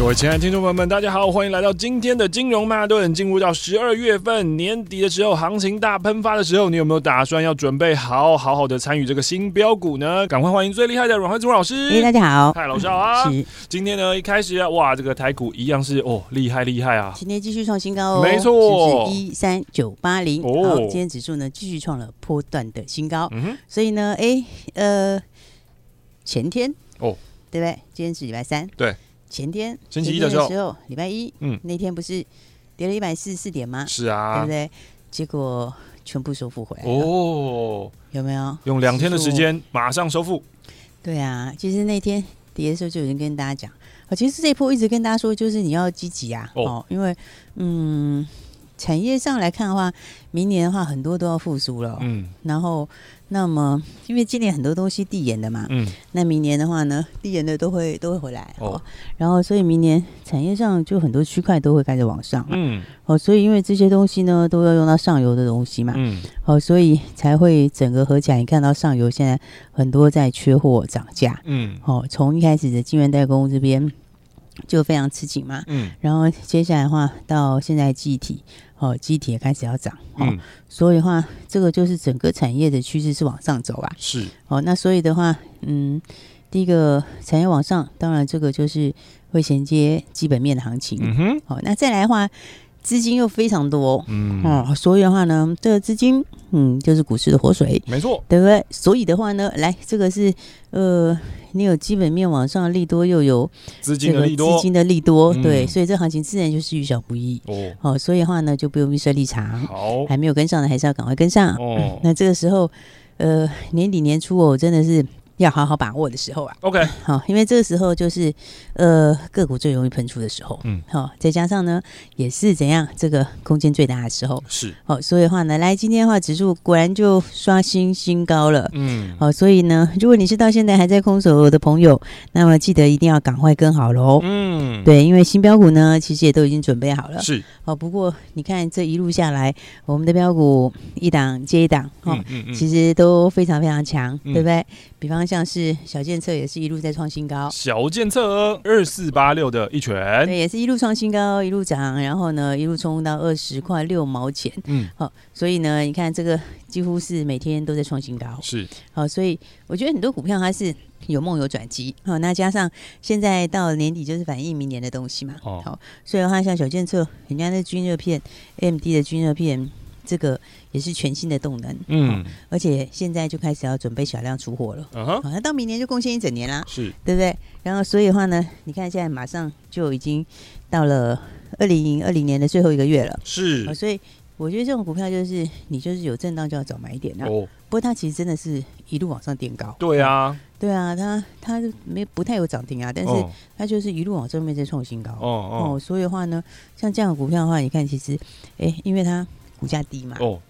各位亲爱的听众朋友们，大家好，欢迎来到今天的金融曼哈顿。进入到十二月份年底的时候，行情大喷发的时候，你有没有打算要准备好好好的参与这个新标股呢？赶快欢迎最厉害的阮惠慈老师！哎，大家好，嗨，老师好啊！是，今天呢一开始啊，哇，这个台股一样是哦，厉害厉害啊！今天继续创新高哦，没错，是一三九八零哦。今天指数呢继续创了波段的新高，嗯哼，所以呢，哎，呃，前天哦，对不对？今天是礼拜三，对。前天星期一的时候，礼拜一，嗯，那天不是跌了一百四十四点吗？是啊，对不对？结果全部收复回来哦，有没有？用两天的时间马上收复。对啊，其实那天跌的时候就已经跟大家讲，啊，其实这一波一直跟大家说，就是你要积极啊，哦，因为嗯，产业上来看的话，明年的话很多都要复苏了，嗯，然后。那么，因为今年很多东西递延的嘛，嗯，那明年的话呢，递延的都会都会回来哦。然后，所以明年产业上就很多区块都会开始往上，嗯，哦，所以因为这些东西呢都要用到上游的东西嘛，嗯，哦，所以才会整个合起来。你看到上游现在很多在缺货涨价，嗯，哦，从一开始的金源代工这边就非常吃紧嘛，嗯，然后接下来的话到现在记忆体。哦，机体也开始要涨，哦，嗯、所以的话，这个就是整个产业的趋势是往上走啊。是，哦，那所以的话，嗯，第一个产业往上，当然这个就是会衔接基本面的行情。嗯哼，好，那再来的话。资金又非常多，嗯，哦，所以的话呢，这个资金，嗯，就是股市的活水，没错，对不对？所以的话呢，来，这个是，呃，你有基本面往上的利多，又有资金的利多，资金的利多，对，所以这行情自然就是遇小不易哦。哦，所以的话呢，就不用预设立场，好，还没有跟上的，还是要赶快跟上哦。那这个时候，呃，年底年初哦，真的是。要好好把握的时候啊，OK，好，因为这个时候就是呃个股最容易喷出的时候，嗯，好，再加上呢也是怎样这个空间最大的时候，是，好，所以的话呢，来今天的话指数果然就刷新新高了，嗯，好，所以呢，如果你是到现在还在空手的朋友，那么记得一定要赶快跟好喽，嗯，对，因为新标股呢其实也都已经准备好了，是，好，不过你看这一路下来，我们的标股一档接一档，哦，嗯嗯嗯，其实都非常非常强，嗯、对不对？比方像是小建策也是一路在创新高，小建策二四八六的一拳，对，也是一路创新高，一路涨，然后呢一路冲到二十块六毛钱，嗯，好，所以呢你看这个几乎是每天都在创新高，是，好，所以我觉得很多股票它是有梦有转机，好，那加上现在到了年底就是反映明年的东西嘛，哦，好，所以的话像小建策，人家那均热片，AMD 的均热片。这个也是全新的动能，嗯，而且现在就开始要准备小量出货了，嗯哼，那到明年就贡献一整年啦，是，对不对？然后所以的话呢，你看现在马上就已经到了二零二零年的最后一个月了，是，所以我觉得这种股票就是你就是有震荡就要早买一点啦。哦，不过它其实真的是一路往上垫高，对啊，对啊，它它没不太有涨停啊，但是它就是一路往正面在创新高，哦哦，所以的话呢，像这样的股票的话，你看其实，哎，因为它。股价低嘛，哦，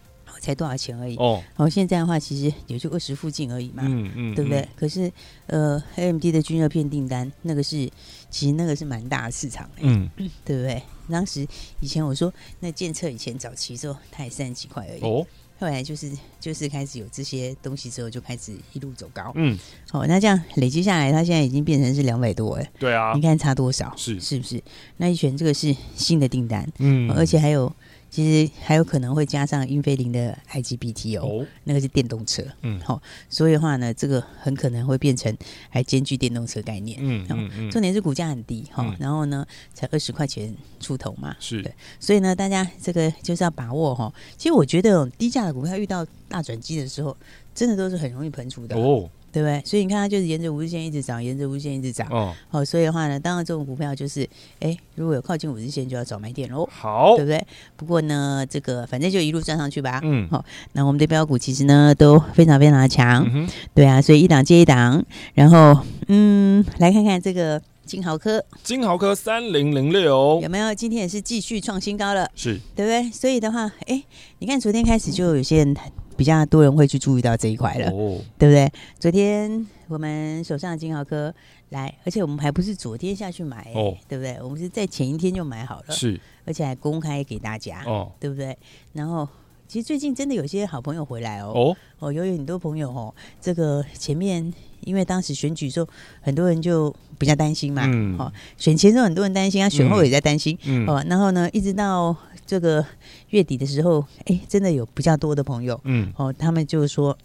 才多少钱而已，哦，然后现在的话，其实也就二十附近而已嘛，嗯嗯，对不对？可是，呃，AMD 的均热片订单，那个是，其实那个是蛮大的市场，嗯，对不对？当时以前我说，那建测以前早期之后，它也三十几块而已，哦，后来就是就是开始有这些东西之后，就开始一路走高，嗯，好，那这样累积下来，它现在已经变成是两百多，哎，对啊，你看差多少？是。是不是？那一拳这个是新的订单，嗯，而且还有。其实还有可能会加上英菲林的 IGBT 哦，哦。那个是电动车，嗯，好、哦，所以的话呢，这个很可能会变成还兼具电动车概念，嗯嗯嗯，重点是股价很低哈，哦嗯、然后呢才二十块钱出头嘛，是。对，所以呢大家这个就是要把握哈、哦。其实我觉得低价的股票遇到大转机的时候，真的都是很容易喷出的哦。对不对？所以你看，它就是沿着五日线一直涨，沿着五日线一直涨。哦，好，所以的话呢，当然这种股票就是，哎，如果有靠近五日线，就要找买点喽。好，对不对？不过呢，这个反正就一路赚上去吧。嗯，好，那我们的标股其实呢都非常非常的强。嗯哼，对啊，所以一档接一档。然后，嗯，来看看这个金豪科，金豪科三零零六有没有？今天也是继续创新高了，是对不对？所以的话，哎，你看昨天开始就有些人比较多人会去注意到这一块了，哦，对不对？昨天我们手上的金豪科来，而且我们还不是昨天下去买，哦，对不对？我们是在前一天就买好了，是，而且还公开给大家，哦，对不对？然后。其实最近真的有些好朋友回来哦，哦，哦，有很多朋友哦，这个前面因为当时选举的时候，很多人就比较担心嘛，嗯，哦，选前的时候很多人担心啊，选后也在担心，嗯，哦，然后呢，一直到这个月底的时候，哎，真的有比较多的朋友，嗯，哦，他们就是说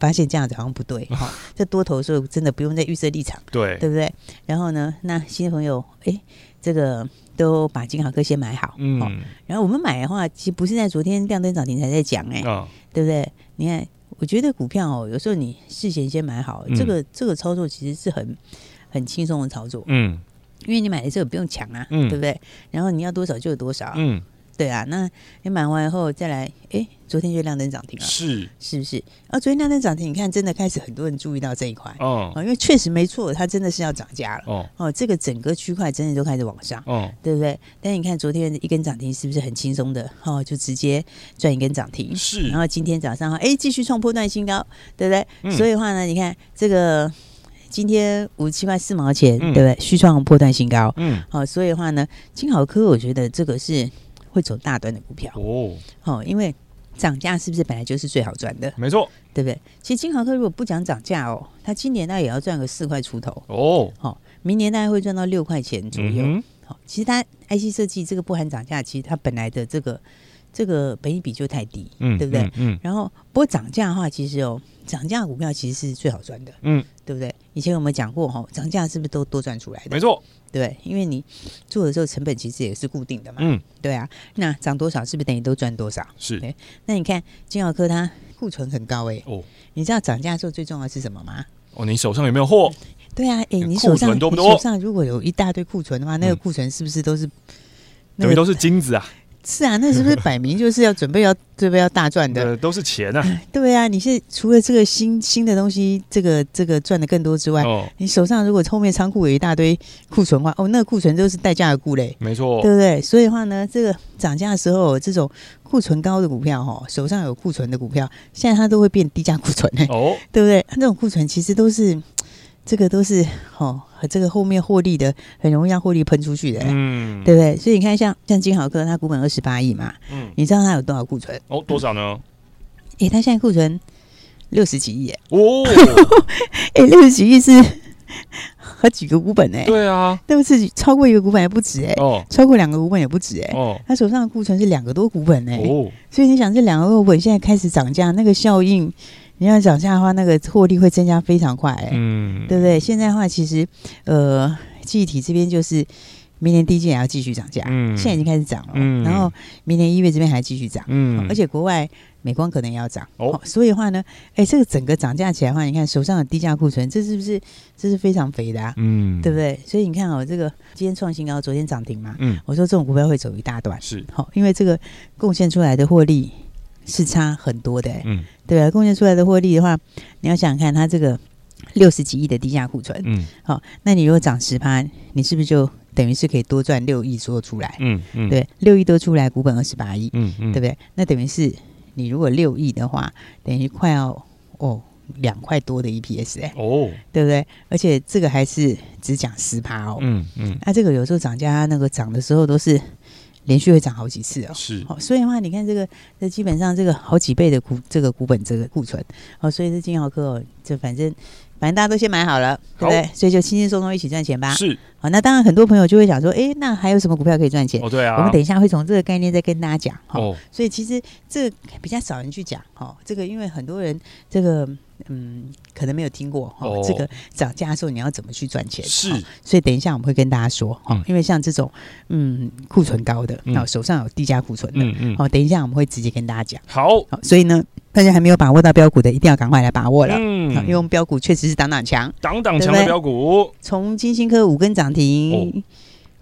发现这样子好像不对，哈，哦，这多头的时候真的不用再预设立场，对，对不对？然后呢，那新的朋友，哎，这个。都把金豪科先买好，嗯、哦，然后我们买的话，其实不是在昨天亮灯涨停才在讲，哎、哦，对不对？你看，我觉得股票哦，有时候你事先先买好，嗯、这个这个操作其实是很很轻松的操作，嗯，因为你买的时候不用抢啊，嗯、对不对？然后你要多少就有多少，嗯。对啊，那你买完以后再来，哎，昨天就亮灯涨停了，是是不是？啊，昨天亮灯涨停，你看真的开始很多人注意到这一块哦，因为确实没错，它真的是要涨价了哦哦，这个整个区块真的都开始往上哦，对不对？但你看昨天一根涨停是不是很轻松的？哦，就直接赚一根涨停是，然后今天早上哈，哎，继续创破段新高，对不对？嗯、所以的话呢，你看这个今天五十七块四毛钱，嗯、对不对？续创破段新高，嗯，好、哦，所以的话呢，金好科我觉得这个是。会走大端的股票哦，哦，因为涨价是不是本来就是最好赚的？没错，对不对？其实金豪科如果不讲涨价哦，它今年大概也要赚个四块出头哦，好、哦，明年大概会赚到六块钱左右。好、其实它 IC 设计这个不含涨价，其实它本来的这个这个本益比就太低，嗯，对不对？嗯，嗯然后不过涨价的话，其实哦，涨价股票其实是最好赚的，嗯，对不对？以前我们讲过哈、哦，涨价是不是都多赚出来的？没错。对，因为你做的时候成本其实也是固定的嘛。嗯，对啊，那涨多少是不是等于都赚多少？是。对，那你看金耀科它库存很高哎。哦。你知道涨价的时候最重要的是什么吗？哦，你手上有没有货？对啊，哎，你手上多不多？手上如果有一大堆库存的话，那个库存是不是都是？等于都是金子啊。是啊，那是不是摆明就是要准备要准备要大赚的？都是钱啊！对啊，你是除了这个新新的东西，这个这个赚的更多之外，哦，你手上如果后面仓库有一大堆库存的话，哦，那个库存都是代价而沽嘞，没错，对不对？所以的话呢，这个涨价的时候，这种库存高的股票哈，手上有库存的股票，现在它都会变低价库存嘞，哦，对不对？那种库存其实都是。这个都是哦，和这个后面获利的很容易让获利喷出去的，嗯，对不对？所以你看像，像像金豪科，它股本二十八亿嘛，嗯，你知道它有多少库存？哦，多少呢？诶，它现在库存六十几亿耶，哦，诶，六十几亿是 和几个股本呢？对啊，对不起，超过一个股本也不止哎，哦，超过两个股本也不止哎，哦，他手上的库存是两个多股本哎，哦，所以你想这两个股本现在开始涨价，那个效应。你要涨价的话，那个获利会增加非常快，欸，嗯，对不对？现在的话，其实呃，记忆体这边就是明年第一季也要继续涨价，嗯，现在已经开始涨了，嗯，然后明年一月这边还继续涨，嗯，而且国外美光可能也要涨，哦，所以的话呢，哎，这个整个涨价起来的话，你看手上的低价库存，这是不是这是非常肥的啊？嗯，对不对？所以你看哦，这个今天创新高，昨天涨停嘛，嗯，我说这种股票会走一大段，是好，因为这个贡献出来的获利。是差很多的，欸，嗯，对啊，贡献出来的获利的话，你要想想看，它这个六十几亿的低价库存，嗯，好，哦，那你如果涨十趴，你是不是就等于是可以多赚六亿多出来？嗯嗯，对，六亿多出来，股本二十八亿，嗯嗯，对不对？那等于是你如果六亿的话，等于快要哦两块多的 EPS 哎，欸，哦，对不对？而且这个还是只讲十趴哦，嗯嗯，那，啊，这个有时候涨价那个涨的时候都是。连续会涨好几次哦，是，好，所以的话，你看这个，这基本上这个好几倍的股，这个股本这个库存，哦，所以这金豪科哦，这反正反正大家都先买好了，对不对？所以就轻轻松松一起赚钱吧。是，好，那当然很多朋友就会想说，哎，那还有什么股票可以赚钱？哦，对啊，我们等一下会从这个概念再跟大家讲。哦，所以其实这个比较少人去讲，哦，这个因为很多人这个。嗯，可能没有听过哈，哦哦、这个涨价的时候你要怎么去赚钱？是，所以等一下我们会跟大家说哈，嗯、因为像这种嗯库存高的，然后、嗯、手上有低价库存的，嗯嗯，好，等一下我们会直接跟大家讲。好，好，所以呢，大家还没有把握到标股的，一定要赶快来把握了。嗯，因为我们标股确实是挡挡强，挡挡强的标股，从金星科五根涨停。哦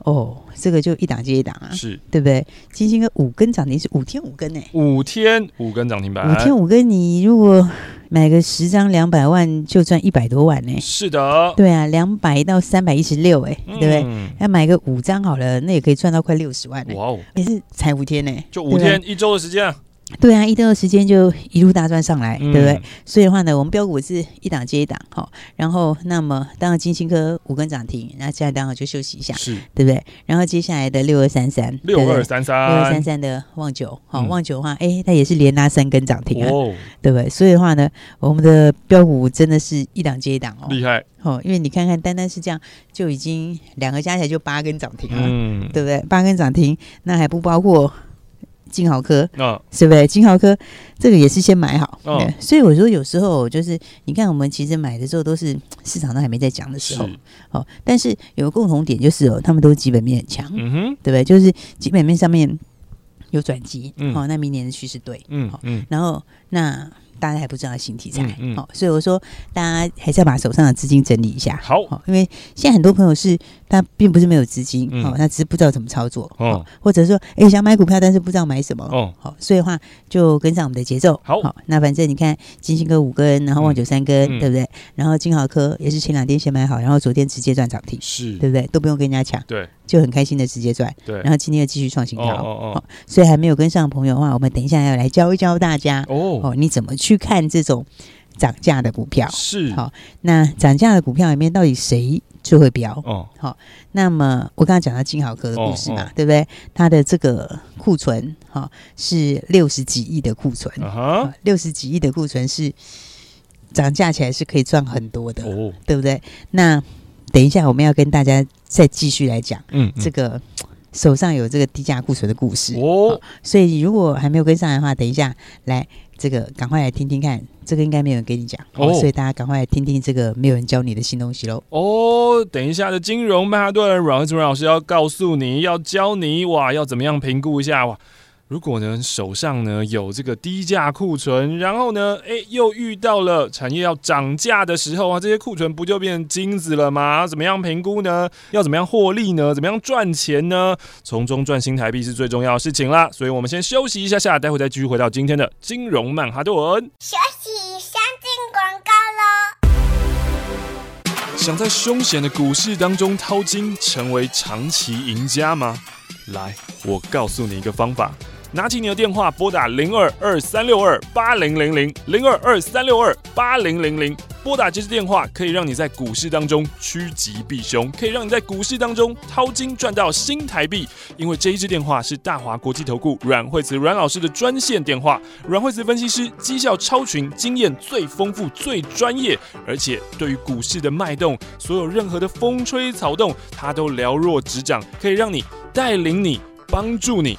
哦，这个就一档接一档啊，是对不对？金星哥五根涨停是五天五根呢，五天五根涨停板，五天五根，你如果买个十张两百万就赚一百多万呢。是的，对啊，两百到三百一十六哎，对不对？要买个五张好了，那也可以赚到快六十万呢。哇哦，也是才五天呢，就五天一周的时间啊。对啊，一周的时间就一路大赚上来，嗯、对不对？所以的话呢，我们标股是一档接一档，好，然后那么当然金星科五根涨停，那现在刚好就休息一下，是，对不对？然后接下来的六二三三，六二三三，六二三三的旺九，好，旺九的话，哎，它也是连拉三根涨停啊，哦、对不对？所以的话呢，我们的标股真的是一档接一档哦，厉害哦，因为你看看，单单是这样就已经两个加起来就八根涨停了，嗯，对不对？八根涨停，那还不包括。金豪科，哦、是不是？金豪科这个也是先买好，哦、所以我说有时候就是，你看我们其实买的时候都是市场上还没在讲的时候，是。哦。但是有个共同点就是哦，他们都基本面很强，嗯哼，对不对？就是基本面上面有转机，嗯，好、哦，那明年的趋势对，嗯嗯，然后那。大家还不知道新题材，好、嗯嗯。哦，所以我说大家还是要把手上的资金整理一下，好、哦，因为现在很多朋友是他并不是没有资金，嗯、哦，他只是不知道怎么操作，哦，哦或者说哎、欸、想买股票，但是不知道买什么，哦，好、哦，所以的话就跟上我们的节奏，好、哦，那反正你看金星哥五根，然后望九三根，嗯、对不对？然后金豪科也是前两天先买好，然后昨天直接赚涨停，是。对不对？都不用跟人家抢，对。就很开心的直接赚，对，然后今天又继续创新高，哦，哦，哦，所以还没有跟上的朋友的话，我们等一下要来教一教大家哦，哦，你怎么去看这种涨价的股票？是，好，那涨价的股票里面到底谁就会飙？哦，好，那么我刚刚讲到金豪科的故事嘛，哦哦、对不对？它的这个库存哈、哦、是六十几亿的库存，啊六十几亿的库存是涨价起来是可以赚很多的，哦，对不对？那等一下我们要跟大家。再继续来讲，嗯，嗯，这个手上有这个低价库存的故事哦，所以如果还没有跟上来的话，等一下来这个赶快来听听看，这个应该没有人跟你讲哦，所以大家赶快来听听这个没有人教你的新东西喽哦。等一下的金融曼哈顿阮慧慈阮老师要告诉你要教你哇，要怎么样评估一下哇。如果呢，手上呢有这个低价库存，然后呢，诶，又遇到了产业要涨价的时候啊，这些库存不就变成金子了吗？怎么样评估呢？要怎么样获利呢？怎么样赚钱呢？从中赚新台币是最重要的事情啦。所以我们先休息一下下，待会再继续回到今天的金融曼哈顿。休息，先进广告喽。想在凶险的股市当中淘金，成为长期赢家吗？来，我告诉你一个方法。拿起你的电话，拨打零二二三六二八零零零零二二三六二八零零零。拨打这支电话，可以让你在股市当中趋吉避凶，可以让你在股市当中掏金赚到新台币。因为这一支电话是大华国际投顾阮惠慈阮老师的专线电话，阮惠慈分析师绩效超群，经验最丰富、最专业，而且对于股市的脉动，所有任何的风吹草动，他都了若指掌，可以让你带领你、帮助你。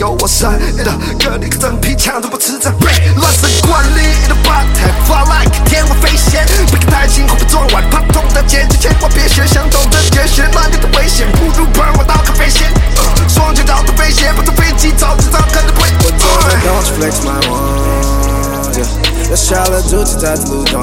有我深的哥，你个真皮枪都不吃这背，乱神管理的 butterfly like 天外飞仙，别看太轻，会被撞歪，怕痛的姐姐千万别学，想懂得解决乱流的危险，不如帮我当个飞仙，双脚找的飞仙，不坐飞机早知道可能会。Don't flex my one, yeah，要下了主题在路段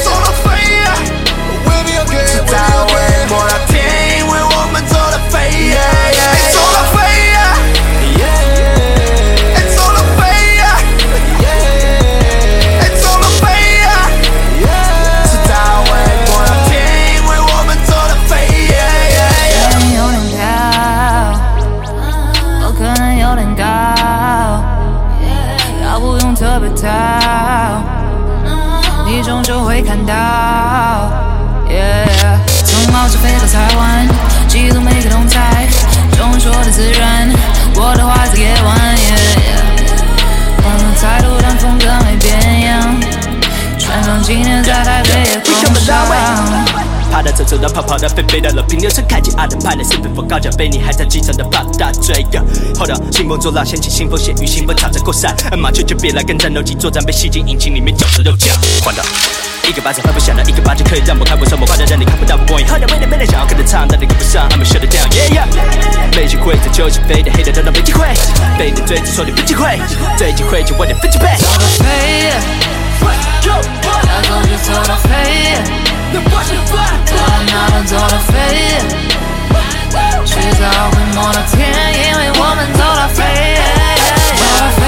终究会看到。从澳洲飞到台湾，记录每个动态，终于说的自然。我的花在夜晚，换了太多，但风格没变样。穿上今天在台北的套装。趴着走，走的跑跑的飞飞的了，平流车开启阿德派的，是否高脚杯？你还在机场的跑大追呀？Hold up，兴风作浪，掀起腥风血雨，兴奋朝着过山。麻雀就别来跟战斗机作战，被吸进引擎里面绞成肉酱。换到一个巴掌拍不响的，一个巴掌可以让我看不上，我快的让你看不到我光影。Hold up，没人没人想要跟着唱，但你跟不上 I'm shut it down，yeah yeah。没机会在球场飞的黑的等到没机会，被你追着说你没机会，最机会就晚点分几倍。走到飞，要走就走到飞。我们走到飞，迟早会摸到天，因为我们走到飞，走到飞，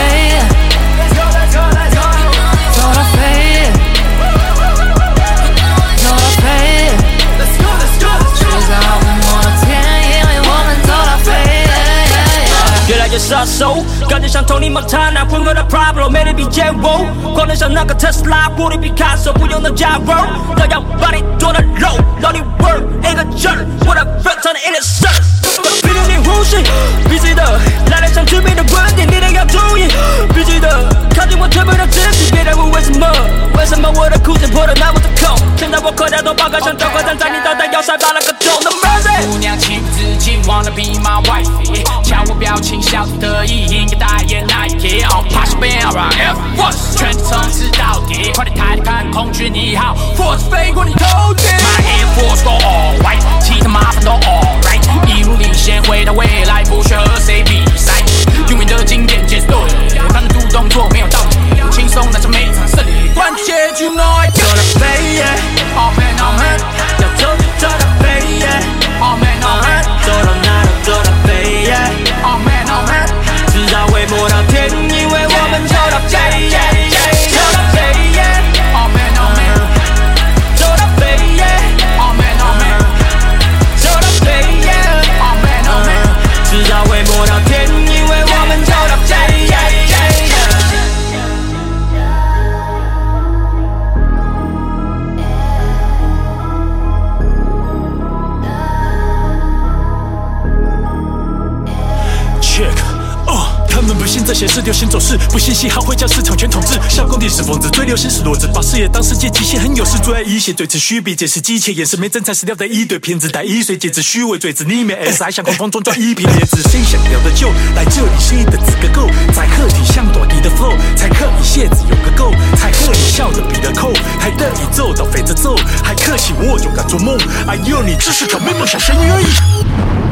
走到飞，走到飞，迟早会摸到天，因为我们走到飞，越来越杀手，感觉像 Tony Montana，混合的 Pablo，没人比肩我，光能像那个特斯拉，玻璃毕卡索，不用能加热，都要把你。做的肉，让你 work 一个劲儿，我的 friend 唱的 innocent，别留你呼吸，必须的，来了想致命的观点，你得要注意，必须的，靠近我特别的自己，别再问为什么，为什么我的裤子破的那么的空，现在我口袋都爆开，像交关站在你脑袋要塞爆了个洞。姑娘情不自禁，wanna be my wife，瞧我表情，笑得得意，应该代言 Nike，哦，怕是变 Air Force，全程从此到底，快点抬头看空军一号，Force 飞过你是流行走势，不信嘻哈会将市场全统治。小工地是疯子，最流行是骡子，把视野当世界极限很有事，最爱一些最持虚比，解释机械，眼神没真材实料的一堆骗子，带一岁戒指虚伪嘴子，里面 S 还想狂放中转一瓶椰子，谁想要的就来这里，谁的资格够？在客厅像短笛的 flow，才可以蝎子有个够，才可以笑着比的扣，还得以奏到飞着走，还可惜我勇敢做梦，哎呦你只是个美梦想生而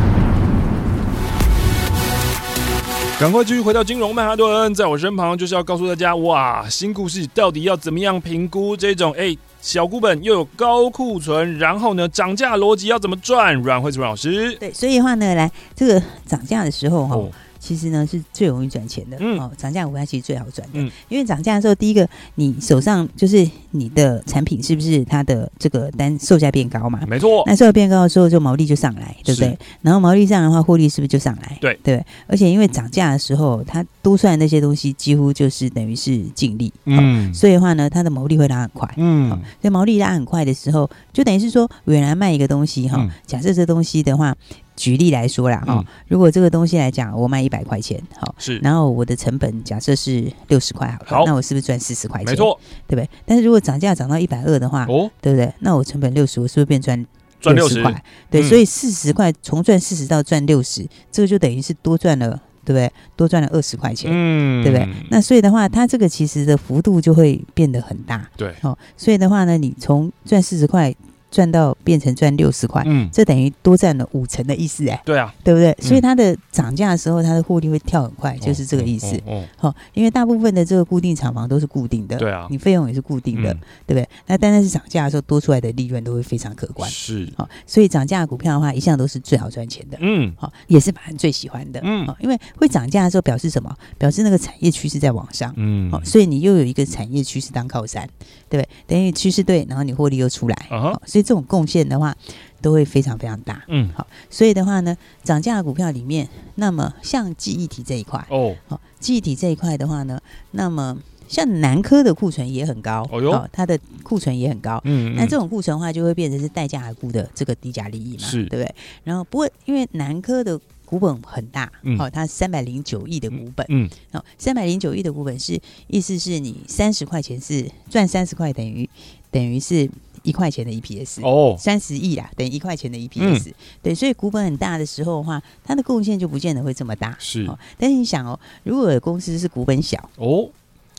赶快继续回到金融曼哈顿，在我身旁就是要告诉大家，哇，新故事到底要怎么样评估这种哎小股本又有高库存，然后呢涨价逻辑要怎么赚？阮蕙慈阮老师，对，所以的话呢，来这个涨价的时候哈。哦其实呢是最容易赚钱的，嗯、哦，涨价股票其实最好赚的，嗯，因为涨价的时候，第一个你手上就是你的产品是不是它的这个单售价变高嘛？没错，那售价变高的时候，就毛利就上来，对不对？然后毛利上来的话，获利是不是就上来？对。对，而且因为涨价的时候，它多出来那些东西几乎就是等于是净利，嗯、哦，所以的话呢，它的毛利会拉很快，嗯，所以毛利拉很快的时候，就等于是说原来卖一个东西哈，嗯、假设这东西的话。举例来说啦，哈、嗯，如果这个东西来讲，我卖一百块钱，好，是，然后我的成本假设是六十块，好，好，那我是不是赚四十块钱？没错，对不对？但是如果涨价涨到一百二的话，哦，对不对？那我成本六十，我是不是变赚赚六十块？对，嗯、所以四十块从赚四十到赚六十，这个就等于是多赚了，对不对？多赚了二十块钱，嗯，对不对？那所以的话，它这个其实的幅度就会变得很大，对，哦，所以的话呢，你从赚四十块。赚到变成赚六十块，嗯，这等于多赚了五成的意思哎，对啊，对不对？所以它的涨价的时候，它的获利会跳很快，就是这个意思。哦，好，因为大部分的这个固定厂房都是固定的，对啊，你费用也是固定的，对不对？那单单是涨价的时候多出来的利润都会非常可观，是，好，所以涨价股票的话，一向都是最好赚钱的，嗯，好，也是法人最喜欢的，嗯，因为会涨价的时候表示什么？表示那个产业趋势在往上，嗯，好，所以你又有一个产业趋势当靠山，对不对？等于趋势对，然后你获利又出来，好，所以这种贡献的话都会非常非常大，嗯，好，所以的话呢，涨价的股票里面，那么像记忆体这一块，哦，好，记忆体这一块的话呢，那么像南科的库存也很高，哦哟，它的库存也很高，嗯，那这种库存的话就会变成是代价而沽的这个低价利益嘛，是，对不对？然后不过因为南科的股本很大，好，它三百零九亿的股本，嗯，好，三百零九亿的股本是意思是你三十块钱是赚三十块，等于等于是一块钱的 EPS 哦，三十亿啦，等于一块钱的 EPS，对，所以股本很大的时候的话，它的贡献就不见得会这么大，是，哦但是你想哦，如果公司是股本小哦，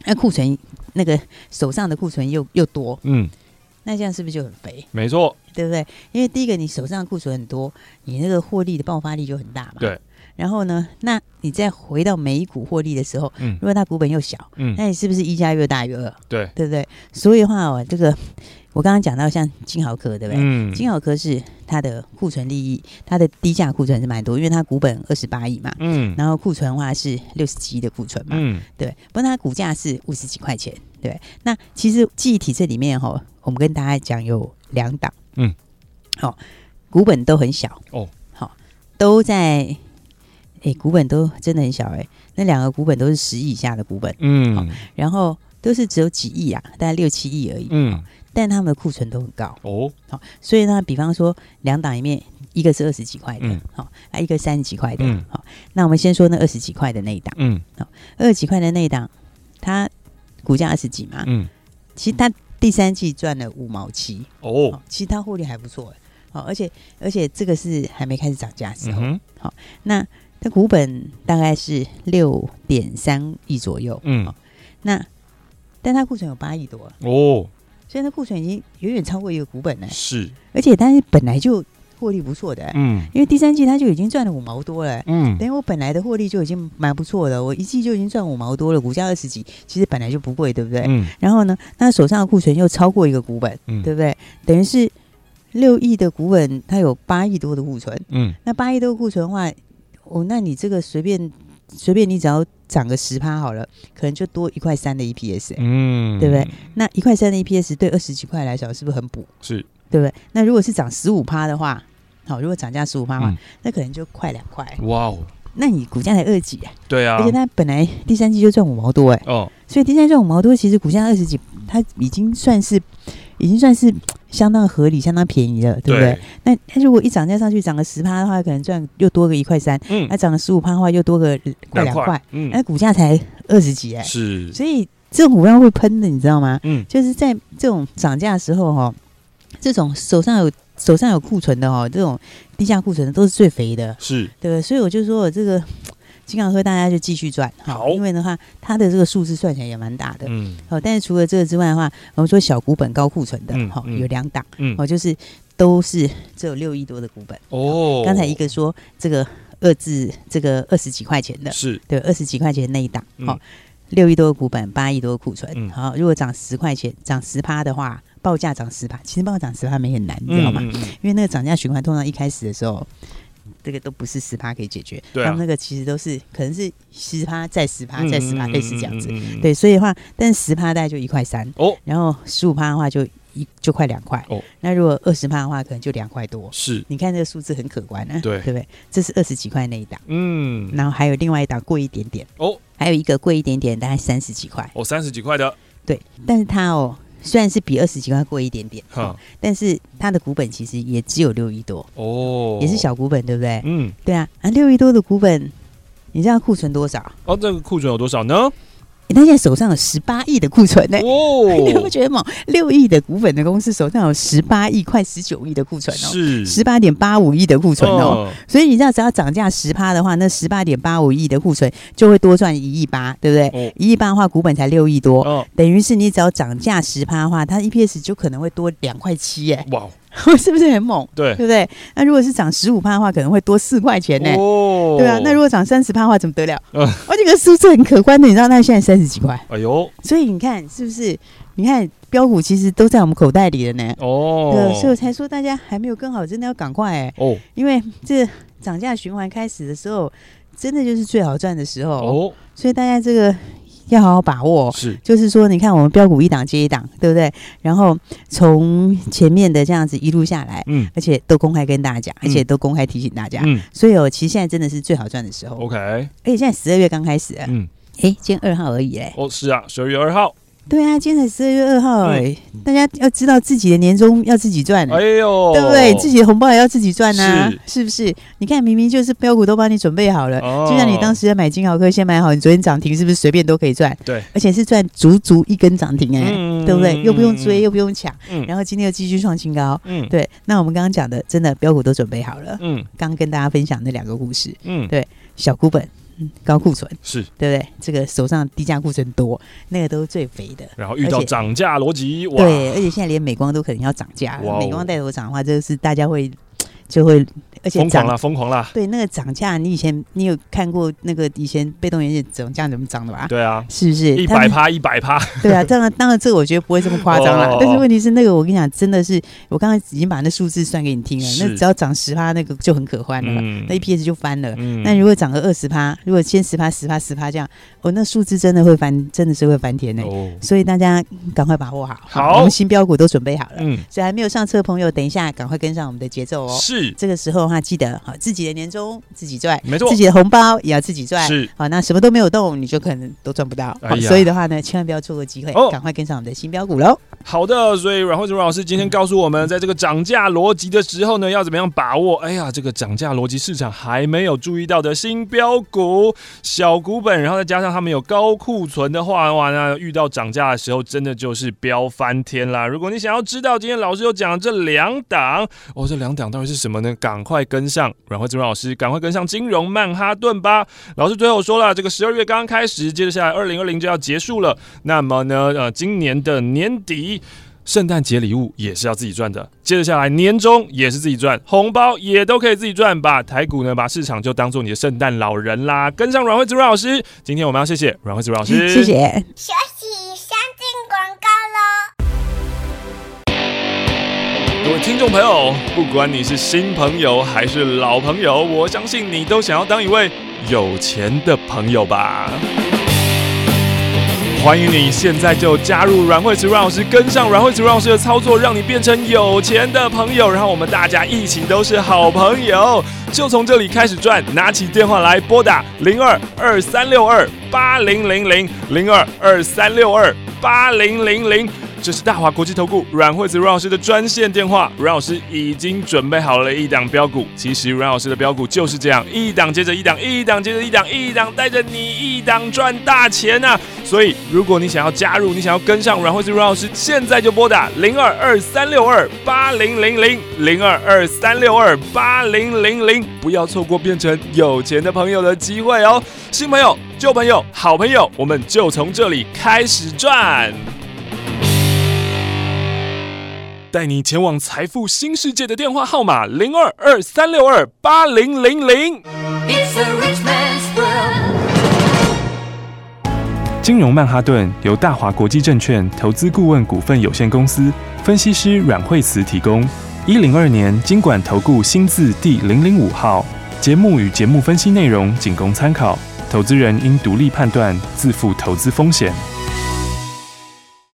那库存那个手上的库存又又多，嗯。那这样是不是就很肥？没错，对不对？因为第一个，你手上库存很多，你那个获利的爆发力就很大嘛。对。然后呢，那你再回到每一股获利的时候，嗯，如果它股本又小，嗯，那你是不是一加越大越二？对，对不对？所以的话哦，这个我刚刚讲到像金豪科，对不对？嗯。金豪科是它的库存利益，它的低价库存是蛮多，因为它股本二十八亿嘛，嗯，然后库存的话是六十七亿的库存嘛，嗯，对。不过它股价是五十几块钱，对。那其实记忆体这里面哈、哦。我们跟大家讲有两档，嗯，好、哦，股本都很小哦，好、哦，都在，哎，股本都真的很小哎，那两个股本都是十亿以下的股本，嗯、哦，然后都是只有几亿啊，大概六七亿而已，嗯、哦，但他们的库存都很高。哦，好、哦，所以呢，比方说两档里面，一个是二十几块的，好、嗯，啊，一个三十几块的，好、嗯，那我们先说那二十几块的那一档，嗯，好，二十几块的那一档，它股价二十几嘛，嗯，其实它。第三季赚了五毛七哦，其实它获利还不错哎，好，而且而且这个是还没开始涨价的时候，好、嗯，那它股本大概是六点三亿左右，嗯，那但它库存有八亿多。哦，所以它库存已经远远超过一个股本了，是，而且但是本来就。获利不错的，嗯，因为第三季它就已经赚了五毛多了，嗯，等于我本来的获利就已经蛮不错的，我一季就已经赚五毛多了，股价二十几，其实本来就不贵，对不对？嗯，然后呢，那手上的库存又超过一个股本，嗯，对不对？等于是六亿的股本，它有八亿多的库存，嗯，那八亿多库存的话，哦，那你这个随便随便你只要涨个十趴好了，可能就多一块三的 EPS，嗯，对不对？那一块三的 EPS 对二十几块来讲是不是很补？是，对不对？那如果是涨十五趴的话。好，如果涨价十五趴的话，那可能就快两块。哇哦！那你股价才二几啊？对啊，而且它本来第三季就赚五毛多哎。哦。所以第三季赚五毛多，其实股价二十几，它已经算是，已经算是相当合理、相当便宜了，对不对？那它如果一涨价上去，涨个十趴的话，可能赚又多个一块三。嗯。那涨个十五趴的话，又多个快两块。嗯。那股价才二十几哎。是。所以这种股票会喷的，你知道吗？嗯。就是在这种涨价的时候哈，这种手上有。手上有库存的哦，这种低价库存的都是最肥的，是对，所以我就说我这个金豪科大家就继续赚好，因为的话它的这个数字算起来也蛮大的，嗯，好，但是除了这个之外的话，我们说小股本高库存的，好、嗯，有两档，嗯，哦，就是都是只有六亿多的股本哦。刚才一个说这个二字这个二十几块钱的，是。对，二十几块钱那一档，好、嗯，六亿多的股本，八亿多的库存，好，如果涨十块钱，涨十趴的话。报价涨十趴，其实报价涨十趴没很难，你知道吗？嗯嗯嗯、因为那个涨价循环通常一开始的时候，这个都不是十趴可以解决，他们那个其实都是可能是十趴再十趴再十趴，类似这样子。对，所以的话，但是十趴大概就一块三哦，然后十五趴的话就一就快两块哦。那如果二十趴的话，可能就两块多。是，你看这个数字很可观啊，对，对不对？这是二十几块那一档，嗯，然后还有另外一档贵一点点哦，还有一个贵一点点，大概三十几块哦，三十几块的，对，但是它哦。虽然是比二十几块贵一点点，哈，但是它的股本其实也只有六亿多哦，也是小股本，对不对？嗯，对啊，啊，六亿多的股本，你知道库存多少？哦，这个库存有多少呢？他现在手上有十八亿的库存呢，哦，你有没有觉得吗？六亿的股本的公司手上有十八亿，快十九亿的库存哦，是十八点八五亿的库存哦，所以你知道只要涨价十趴的话，那十八点八五亿的库存就会多赚一亿八，对不对？一亿八的话，股本才六亿多，等于是你只要涨价十趴的话，它 EPS 就可能会多两块七耶，哇！是不是很猛？对，对不对？那如果是涨十五趴的话，可能会多四块钱呢。哦，对啊。那如果涨三十趴的话，怎么得了？嗯，而且这个数字很可观的，你知道，那现在三十几块。哎呦，所以你看是不是？你看标股其实都在我们口袋里了呢。哦，对，所以我才说大家还没有更好，真的要赶快哎。哦，因为这涨价循环开始的时候，真的就是最好赚的时候。哦，所以大家这个。要好好把握，是，就是说，你看我们标股一档接一档，对不对？然后从前面的这样子一路下来，嗯，而且都公开跟大家讲，而且都公开提醒大家，嗯，所以哦，其实现在真的是最好赚的时候，OK。而且现在十二月刚开始，嗯，哎，今天二号而已，哎，哦，是啊，十二月二号。对啊，今天才十二月二号哎、欸，嗯、大家要知道自己的年终要自己赚，哎呦，对不对？自己的红包也要自己赚呐、啊，是，是不是？你看，明明就是标股都帮你准备好了，哦、就像你当时要买金豪科，先买好，你昨天涨停是不是随便都可以赚？对，而且是赚足足一根涨停哎、欸，嗯、对不对？又不用追，又不用抢，嗯、然后今天又继续创新高，嗯，对。那我们刚刚讲的，真的标股都准备好了，嗯，刚刚跟大家分享那两个故事，嗯，对，小股本。高库存是对不对？这个手上低价库存多，那个都是最肥的。然后遇到涨价逻辑，对，而且现在连美光都可能要涨价美光带头涨的话，这个是大家会就会。而且疯狂了，疯狂了！对，那个涨价，你以前你有看过那个以前被动元件涨价怎么涨的吧？对啊，是不是一百趴一百趴？对啊，当然当然，这个我觉得不会这么夸张了。但是问题是，那个我跟你讲，真的是我刚刚已经把那数字算给你听了。那只要涨十趴，那个就很可观了，那 EPS 就翻了。那如果涨个二十趴，如果先十趴、十趴、十趴这样，哦，那数字真的会翻，真的是会翻天呢。所以大家赶快把握好。好，我们新标股都准备好了。嗯，所以还没有上车的朋友，等一下赶快跟上我们的节奏哦。是，这个时候的话，记得好自己的年终自己赚，没错，自己的红包也要自己赚。是，好，那什么都没有动，你就可能都赚不到。好，所以的话呢，千万不要错过机会，赶快跟上我们的新标股喽。好的，所以阮蕙慈老师今天告诉我们，在这个涨价逻辑的时候呢，要怎么样把握？哎呀，这个涨价逻辑市场还没有注意到的新标股，小股本，然后再加上他们有高库存的话，哇，那遇到涨价的时候，真的就是飙翻天啦！如果你想要知道今天老师有讲这两档，哦，这两档到底是什么呢？赶快跟上阮蕙慈老师，赶快跟上金融曼哈顿吧！老师最后说了，这个十二月刚刚开始，接着下来二零二零就要结束了。那么呢，呃，今年的年底，圣诞节礼物也是要自己赚的。接着下来年终也是自己赚，红包也都可以自己赚。把台股呢，把市场就当做你的圣诞老人啦！跟上阮慧子阮老师，今天我们要谢谢阮慧子阮老师，谢谢。休息，各位听众朋友，不管你是新朋友还是老朋友，我相信你都想要当一位有钱的朋友吧。欢迎你现在就加入阮蕙慈阮老师，跟上阮蕙慈阮老师的操作，让你变成有钱的朋友，然后我们大家一起都是好朋友，就从这里开始赚。拿起电话来拨打零二二三六二八零零零零二二三六二八零零零。这是大华国际投顾阮惠子阮老师的专线电话，阮老师已经准备好了一档标股。其实阮老师的标股就是这样，一档接着一档，一档接着一档，一档带着你一档赚大钱呐、啊！所以，如果你想要加入，你想要跟上阮惠子阮老师，现在就拨打零二二三六二八零零零零二二三六二八零零零，不要错过变成有钱的朋友的机会哦！新朋友、旧朋友、好朋友，我们就从这里开始赚。带你前往财富新世界的电话号码零二二三六二八零零零。金融曼哈顿由大华国际证券投资顾问股份有限公司分析师阮惠慈提供。一零二年金管投顾新字第零零五号。节目与节目分析内容仅供参考，投资人应独立判断，自负投资风险。